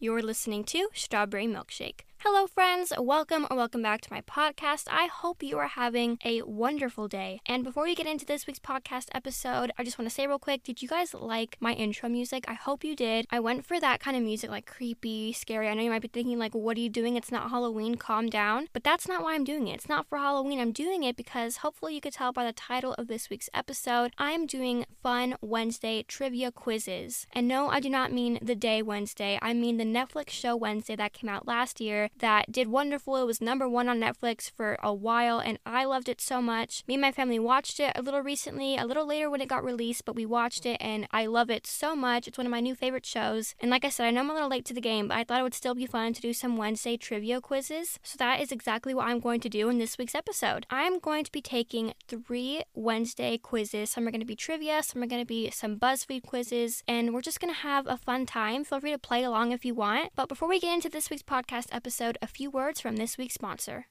You're listening to Strawberry Milkshake. Hello, friends. Welcome or welcome back to my podcast. I hope you are having a wonderful day. And before we get into this week's podcast episode, I just want to say real quick did you guys like my intro music? I hope you did. I went for that kind of music, like creepy, scary. I know you might be thinking, like, what are you doing? It's not Halloween. Calm down. But that's not why I'm doing it. It's not for Halloween. I'm doing it because hopefully you could tell by the title of this week's episode, I am doing fun Wednesday trivia quizzes. And no, I do not mean the day Wednesday. I mean the Netflix show Wednesday that came out last year that did wonderful. It was number one on Netflix for a while, and I loved it so much. Me and my family watched it a little recently, a little later when it got released, but we watched it, and I love it so much. It's one of my new favorite shows. And like I said, I know I'm a little late to the game, but I thought it would still be fun to do some Wednesday trivia quizzes. So that is exactly what I'm going to do in this week's episode. I'm going to be taking three Wednesday quizzes. Some are going to be trivia, some are going to be some BuzzFeed quizzes, and we're just going to have a fun time. Feel free to play along if you want. But before we get into this week's podcast episode, episode, a few words from this week's sponsor.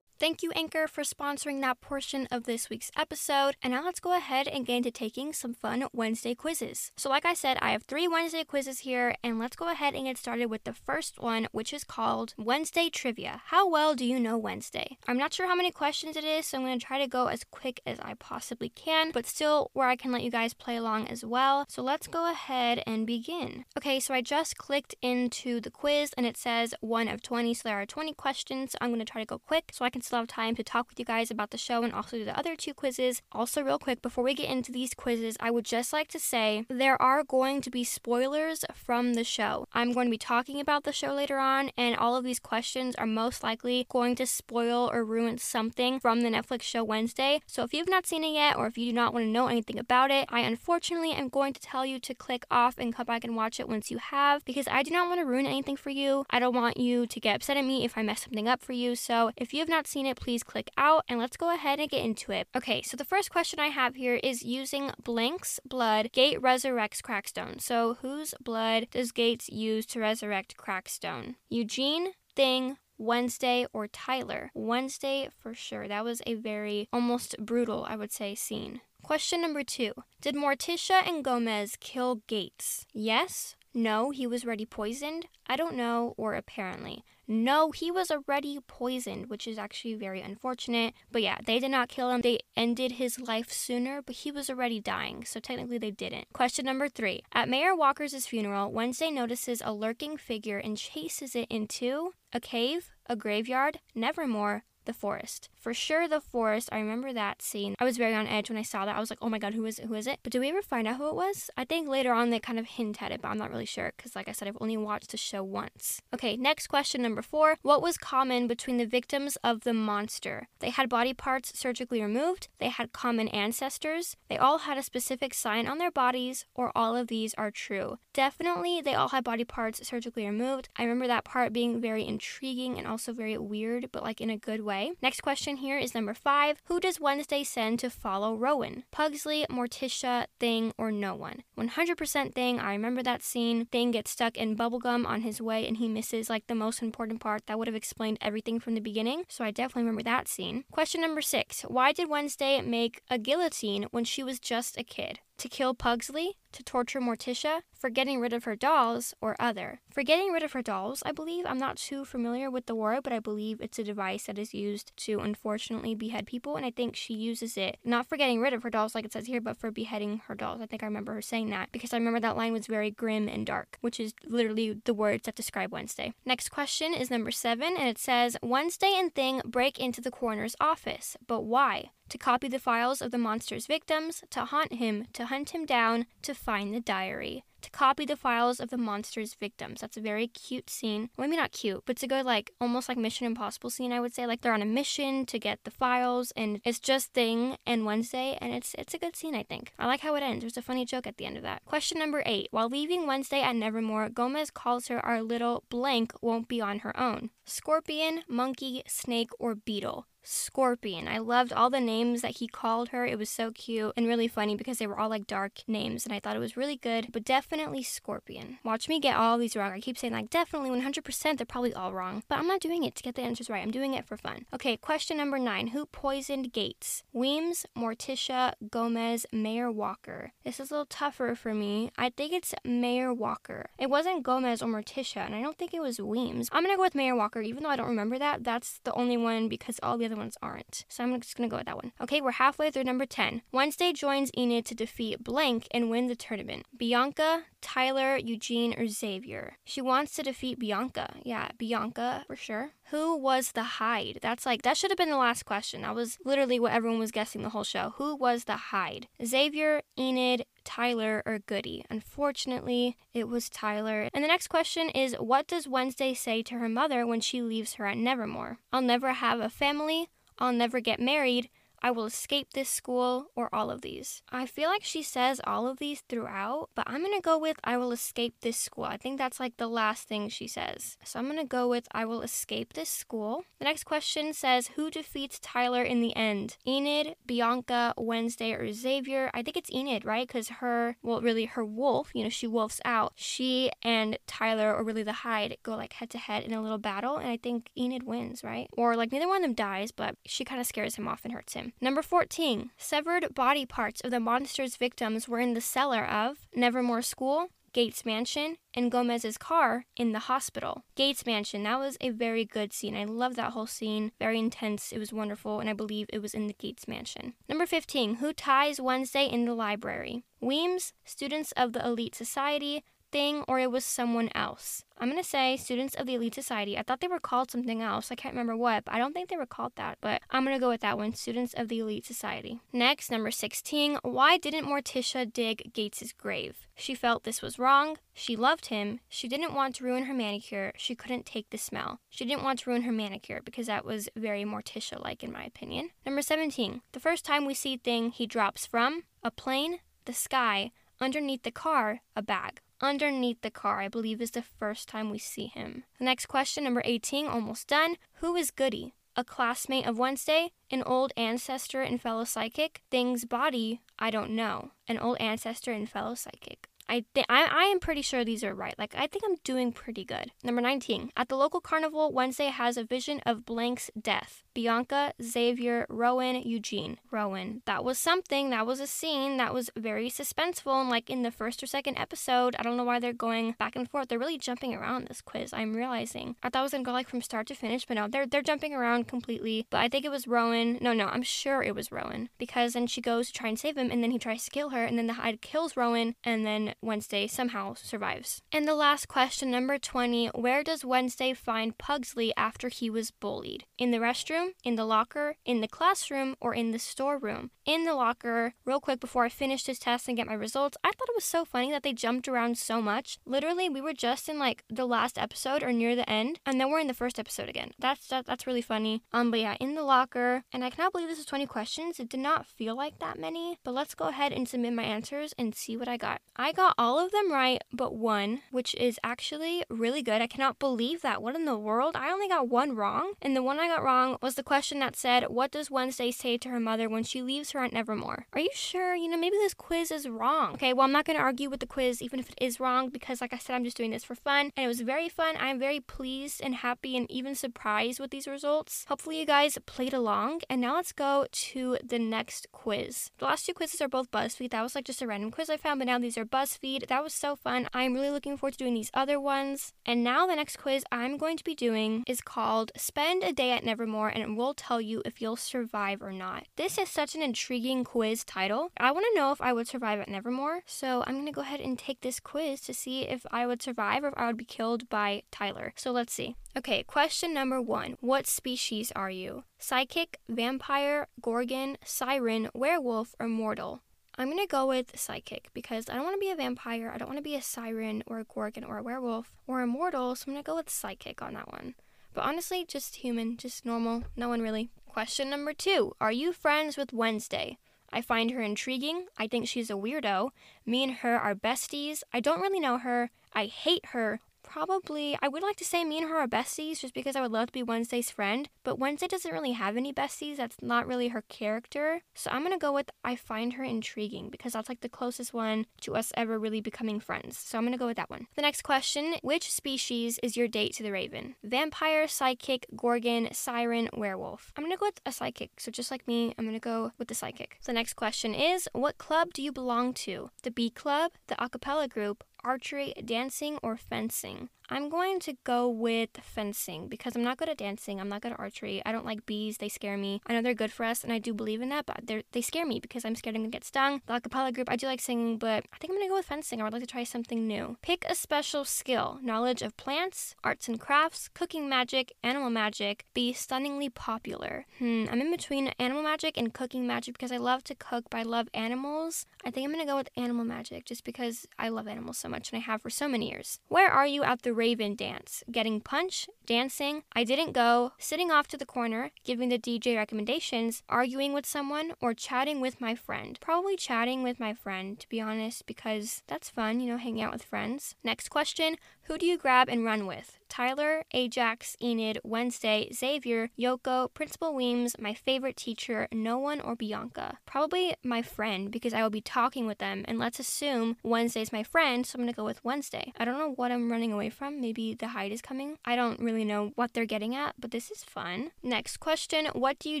Thank you, Anchor, for sponsoring that portion of this week's episode. And now let's go ahead and get into taking some fun Wednesday quizzes. So, like I said, I have three Wednesday quizzes here, and let's go ahead and get started with the first one, which is called Wednesday Trivia. How well do you know Wednesday? I'm not sure how many questions it is, so I'm going to try to go as quick as I possibly can, but still where I can let you guys play along as well. So, let's go ahead and begin. Okay, so I just clicked into the quiz and it says one of 20, so there are 20 questions. So I'm going to try to go quick so I can still have time to talk with you guys about the show and also do the other two quizzes. Also, real quick, before we get into these quizzes, I would just like to say there are going to be spoilers from the show. I'm going to be talking about the show later on, and all of these questions are most likely going to spoil or ruin something from the Netflix show Wednesday. So if you've not seen it yet, or if you do not want to know anything about it, I unfortunately am going to tell you to click off and come back and watch it once you have, because I do not want to ruin anything for you. I don't want you to get upset at me if I mess something up for you. So if you have not seen it, please click out and let's go ahead and get into it. Okay, so the first question I have here is using Blank's blood, Gate resurrects Crackstone. So whose blood does Gates use to resurrect Crackstone? Eugene, Thing, Wednesday or Tyler. Wednesday for sure. That was a very almost brutal, I would say, scene. Question number two Did Morticia and Gomez kill Gates? Yes, no, he was already poisoned. I don't know, or apparently. No, he was already poisoned, which is actually very unfortunate. But yeah, they did not kill him. They ended his life sooner, but he was already dying, so technically they didn't. Question number three. At Mayor Walker's funeral, Wednesday notices a lurking figure and chases it into a cave, a graveyard, Nevermore, the forest. For sure, the forest. I remember that scene. I was very on edge when I saw that. I was like, oh my god, who is it? Who is it? But do we ever find out who it was? I think later on they kind of hint at it, but I'm not really sure because, like I said, I've only watched the show once. Okay, next question number four. What was common between the victims of the monster? They had body parts surgically removed, they had common ancestors, they all had a specific sign on their bodies, or all of these are true. Definitely, they all had body parts surgically removed. I remember that part being very intriguing and also very weird, but like in a good way way. Next question here is number five. Who does Wednesday send to follow Rowan? Pugsley, Morticia, Thing, or no one? 100% Thing. I remember that scene. Thing gets stuck in bubblegum on his way and he misses like the most important part that would have explained everything from the beginning. So I definitely remember that scene. Question number six. Why did Wednesday make a guillotine when she was just a kid? To kill Pugsley, to torture Morticia, for getting rid of her dolls, or other. For getting rid of her dolls, I believe, I'm not too familiar with the word, but I believe it's a device that is used to unfortunately behead people, and I think she uses it not for getting rid of her dolls like it says here, but for beheading her dolls. I think I remember her saying that because I remember that line was very grim and dark, which is literally the words that describe Wednesday. Next question is number seven, and it says Wednesday and Thing break into the coroner's office, but why? To copy the files of the monster's victims, to haunt him, to hunt him down, to find the diary to copy the files of the monster's victims. That's a very cute scene. Well, maybe not cute, but it's a good, like, almost like Mission Impossible scene, I would say. Like, they're on a mission to get the files, and it's just Thing and Wednesday, and it's it's a good scene, I think. I like how it ends. There's a funny joke at the end of that. Question number eight. While leaving Wednesday at Nevermore, Gomez calls her our little blank won't be on her own. Scorpion, monkey, snake, or beetle. Scorpion. I loved all the names that he called her. It was so cute and really funny because they were all like dark names, and I thought it was really good. But definitely Scorpion. Watch me get all these wrong. I keep saying like definitely 100%. They're probably all wrong, but I'm not doing it to get the answers right. I'm doing it for fun. Okay, question number nine. Who poisoned Gates? Weems, Morticia, Gomez, Mayor Walker. This is a little tougher for me. I think it's Mayor Walker. It wasn't Gomez or Morticia, and I don't think it was Weems. I'm gonna go with Mayor Walker, even though I don't remember that. That's the only one because all the other ones aren't. So I'm just gonna go with that one. Okay, we're halfway through number 10. Wednesday joins Enid to defeat Blank and win the tournament. Bianca, Tyler, Eugene, or Xavier. She wants to defeat Bianca. Yeah, Bianca for sure. Who was the Hyde? That's like, that should have been the last question. That was literally what everyone was guessing the whole show. Who was the Hyde? Xavier, Enid, Tyler, or Goody? Unfortunately, it was Tyler. And the next question is What does Wednesday say to her mother when she leaves her at Nevermore? I'll never have a family. I'll never get married. I will escape this school, or all of these. I feel like she says all of these throughout, but I'm gonna go with I will escape this school. I think that's like the last thing she says. So I'm gonna go with I will escape this school. The next question says Who defeats Tyler in the end? Enid, Bianca, Wednesday, or Xavier? I think it's Enid, right? Because her, well, really her wolf, you know, she wolfs out. She and Tyler, or really the Hyde, go like head to head in a little battle, and I think Enid wins, right? Or like neither one of them dies, but she kind of scares him off and hurts him. Number 14. Severed body parts of the monster's victims were in the cellar of Nevermore School, Gates Mansion, and Gomez's car in the hospital. Gates Mansion, that was a very good scene. I love that whole scene. Very intense. It was wonderful, and I believe it was in the Gates Mansion. Number 15. Who ties Wednesday in the library? Weems, students of the elite society, thing or it was someone else. I'm going to say students of the elite society. I thought they were called something else. I can't remember what, but I don't think they were called that. But I'm going to go with that one students of the elite society. Next, number 16. Why didn't Morticia dig Gates's grave? She felt this was wrong. She loved him. She didn't want to ruin her manicure. She couldn't take the smell. She didn't want to ruin her manicure because that was very Morticia like, in my opinion. Number 17. The first time we see Thing, he drops from a plane, the sky, underneath the car, a bag underneath the car, I believe is the first time we see him. The next question, number 18, almost done. Who is Goody? A classmate of Wednesday, an old ancestor and fellow psychic, Thing's body, I don't know. An old ancestor and fellow psychic. I think I am pretty sure these are right. Like I think I'm doing pretty good. Number 19. At the local carnival, Wednesday has a vision of Blank's death. Bianca, Xavier, Rowan, Eugene. Rowan. That was something. That was a scene that was very suspenseful. And like in the first or second episode, I don't know why they're going back and forth. They're really jumping around this quiz. I'm realizing. I thought it was gonna go like from start to finish, but no, they're they're jumping around completely. But I think it was Rowan. No, no, I'm sure it was Rowan because then she goes to try and save him, and then he tries to kill her, and then the Hyde kills Rowan, and then Wednesday somehow survives. And the last question, number 20 Where does Wednesday find Pugsley after he was bullied? In the restroom, in the locker, in the classroom, or in the storeroom? In the locker, real quick before I finish this test and get my results, I thought it was so funny that they jumped around so much. Literally, we were just in like the last episode or near the end, and then we're in the first episode again. That's that, that's really funny. Um, but yeah, in the locker, and I cannot believe this is 20 questions. It did not feel like that many, but let's go ahead and submit my answers and see what I got. I got all of of them right, but one, which is actually really good. I cannot believe that. What in the world? I only got one wrong. And the one I got wrong was the question that said, What does Wednesday say to her mother when she leaves her Aunt Nevermore? Are you sure? You know, maybe this quiz is wrong. Okay, well, I'm not going to argue with the quiz, even if it is wrong, because like I said, I'm just doing this for fun. And it was very fun. I'm very pleased and happy and even surprised with these results. Hopefully, you guys played along. And now let's go to the next quiz. The last two quizzes are both BuzzFeed. That was like just a random quiz I found, but now these are BuzzFeed. That was so fun. I'm really looking forward to doing these other ones. And now the next quiz I'm going to be doing is called Spend a Day at Nevermore and it will tell you if you'll survive or not. This is such an intriguing quiz title. I want to know if I would survive at Nevermore. So I'm going to go ahead and take this quiz to see if I would survive or if I would be killed by Tyler. So let's see. Okay, question number one What species are you? Psychic, vampire, gorgon, siren, werewolf, or mortal? I'm going to go with psychic because I don't want to be a vampire. I don't want to be a siren or a gorgon or a werewolf or immortal. So I'm going to go with psychic on that one. But honestly, just human, just normal. No one really. Question number two Are you friends with Wednesday? I find her intriguing. I think she's a weirdo. Me and her are besties. I don't really know her. I hate her Probably, I would like to say me and her are besties just because I would love to be Wednesday's friend, but Wednesday doesn't really have any besties. That's not really her character. So I'm gonna go with I find her intriguing because that's like the closest one to us ever really becoming friends. So I'm gonna go with that one. The next question Which species is your date to the Raven? Vampire, psychic, gorgon, siren, werewolf. I'm gonna go with a psychic. So just like me, I'm gonna go with the psychic. The next question is What club do you belong to? The B Club, the acapella group, archery, dancing, or fencing? I'm going to go with fencing because I'm not good at dancing. I'm not good at archery. I don't like bees. They scare me. I know they're good for us and I do believe in that, but they scare me because I'm scared I'm going to get stung. The acapella group, I do like singing, but I think I'm going to go with fencing. I would like to try something new. Pick a special skill knowledge of plants, arts and crafts, cooking magic, animal magic. Be stunningly popular. Hmm, I'm in between animal magic and cooking magic because I love to cook, but I love animals. I think I'm going to go with animal magic just because I love animals so much and I have for so many years. Where are you at the Raven dance, getting punch, dancing. I didn't go, sitting off to the corner, giving the DJ recommendations, arguing with someone, or chatting with my friend. Probably chatting with my friend, to be honest, because that's fun, you know, hanging out with friends. Next question Who do you grab and run with? Tyler, Ajax, Enid, Wednesday, Xavier, Yoko, Principal Weems, my favorite teacher, no one, or Bianca. Probably my friend because I will be talking with them, and let's assume Wednesday's my friend, so I'm gonna go with Wednesday. I don't know what I'm running away from. Maybe the Hyde is coming. I don't really know what they're getting at, but this is fun. Next question What do you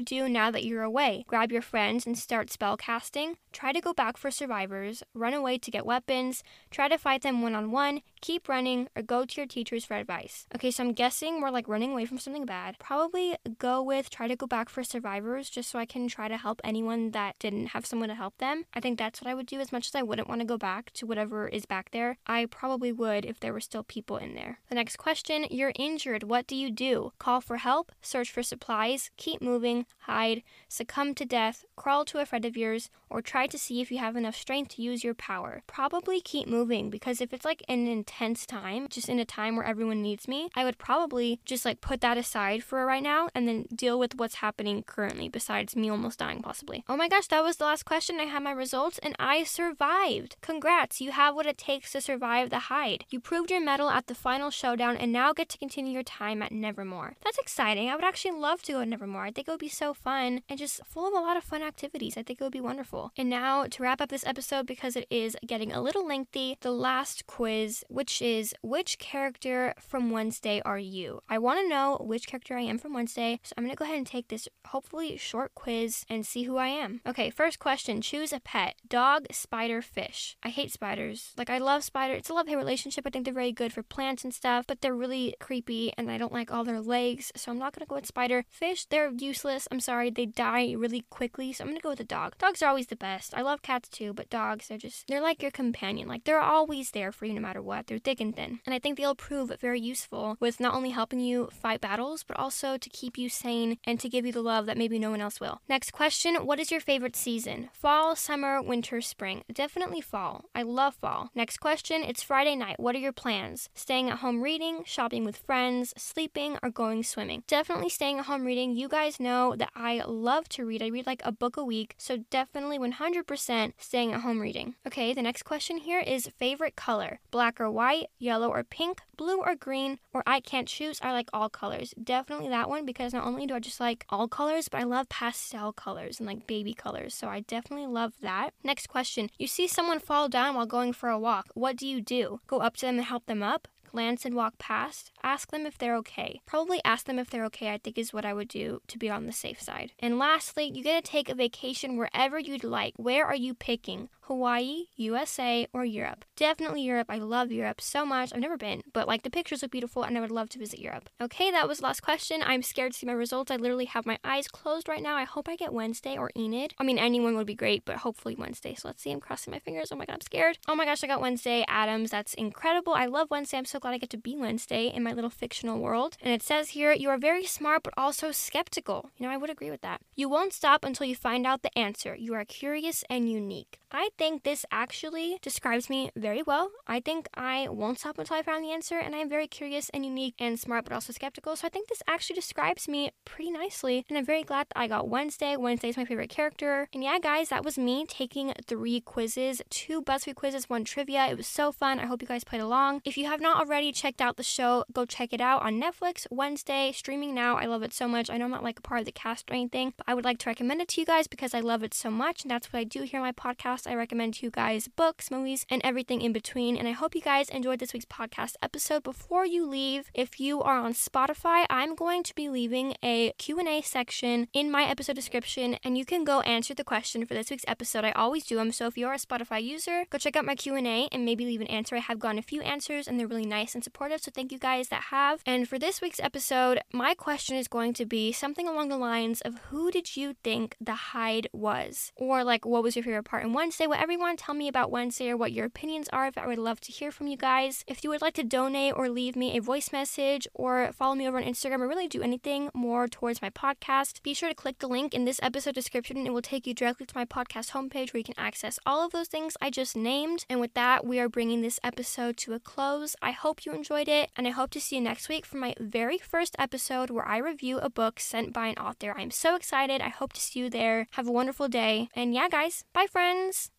do now that you're away? Grab your friends and start spell casting. Try to go back for survivors. Run away to get weapons. Try to fight them one on one. Keep running or go to your teachers for advice. Okay, so I'm guessing we're like running away from something bad. Probably go with try to go back for survivors just so I can try to help anyone that didn't have someone to help them. I think that's what I would do as much as I wouldn't want to go back to whatever is back there. I probably would if there were still people in there. The next question You're injured. What do you do? Call for help, search for supplies, keep moving, hide, succumb to death, crawl to a friend of yours, or try to see if you have enough strength to use your power. Probably keep moving because if it's like an intense time, just in a time where everyone needs me, I would probably just like put that aside for right now and then deal with what's happening currently besides me almost dying possibly. Oh my gosh, that was the last question. I had my results and I survived. Congrats, you have what it takes to survive the Hyde. You proved your mettle at the final showdown and now get to continue your time at Nevermore. That's exciting. I would actually love to go to Nevermore. I think it would be so fun and just full of a lot of fun activities. I think it would be wonderful. And now to wrap up this episode because it is getting a little lengthy, the last quiz, which is which character from Wednesday are you? I want to know which character I am from Wednesday, so I'm going to go ahead and take this hopefully short quiz and see who I am. Okay, first question choose a pet dog, spider, fish. I hate spiders. Like, I love spiders. It's a love hate relationship. I think they're very good for plants and stuff, but they're really creepy and I don't like all their legs, so I'm not going to go with spider. Fish, they're useless. I'm sorry, they die really quickly, so I'm going to go with a dog. Dogs are always the best. I love cats too, but dogs, they're just, they're like your companion. Like, they're always there for you no matter what. They're thick and thin. And I think they'll prove very useful with not only helping you fight battles, but also to keep you sane and to give you the love that maybe no one else will. Next question What is your favorite season? Fall, summer, winter, spring? Definitely fall. I love fall. Next question It's Friday night. What are your plans? Staying at home reading, shopping with friends, sleeping, or going swimming? Definitely staying at home reading. You guys know that I love to read. I read like a book a week, so definitely 100% staying at home reading. Okay, the next question here is favorite color black or white, yellow or pink, blue or green, or I can't choose. I like all colors. Definitely that one because not only do I just like all colors, but I love pastel colors and like baby colors. So I definitely love that. Next question You see someone fall down while going for a walk. What do you do? Go up to them and help them up? glance and walk past, ask them if they're okay. Probably ask them if they're okay, I think is what I would do to be on the safe side. And lastly, you get to take a vacation wherever you'd like. Where are you picking? Hawaii, USA, or Europe. Definitely Europe. I love Europe so much. I've never been, but like the pictures look beautiful and I would love to visit Europe. Okay, that was the last question. I'm scared to see my results. I literally have my eyes closed right now. I hope I get Wednesday or Enid. I mean, anyone would be great, but hopefully Wednesday. So let's see. I'm crossing my fingers. Oh my god, I'm scared. Oh my gosh, I got Wednesday Addams. That's incredible. I love Wednesday. I'm so glad I get to be Wednesday in my little fictional world. And it says here, you are very smart, but also skeptical. You know, I would agree with that. You won't stop until you find out the answer. You are curious and unique. I think this actually describes me very well. I think I won't stop until I find the answer, and I'm very curious and unique and smart, but also skeptical. So I think this actually describes me pretty nicely, and I'm very glad that I got Wednesday. Wednesday is my favorite character. And yeah, guys, that was me taking three quizzes two BuzzFeed quizzes, one trivia. It was so fun. I hope you guys played along. If you have not already checked out the show, go check it out on Netflix Wednesday, streaming now. I love it so much. I know I'm not like a part of the cast or anything, but I would like to recommend it to you guys because I love it so much. And that's what I do here on my podcast. I recommend to you guys books, movies, and everything in between. And I hope you guys enjoyed this week's podcast episode. Before you leave, if you are on Spotify, I'm going to be leaving a Q&A section in my episode description and you can go answer the question for this week's episode. I always do them. So if you're a Spotify user, go check out my Q&A and maybe leave an answer. I have gotten a few answers and they're really nice and supportive. So thank you guys that have. And for this week's episode, my question is going to be something along the lines of who did you think the Hyde was? Or like what was your favorite part in Wednesday? Whatever want tell me about Wednesday or what your opinions are, I would love to hear from you guys. If you would like to donate or leave me a voice message or follow me over on Instagram or really do anything more towards my podcast, be sure to click the link in this episode description. It will take you directly to my podcast homepage where you can access all of those things I just named. And with that, we are bringing this episode to a close. I hope you enjoyed it, and I hope to see you next week for my very first episode where I review a book sent by an author. I'm so excited. I hope to see you there. Have a wonderful day. And yeah, guys, bye, friends.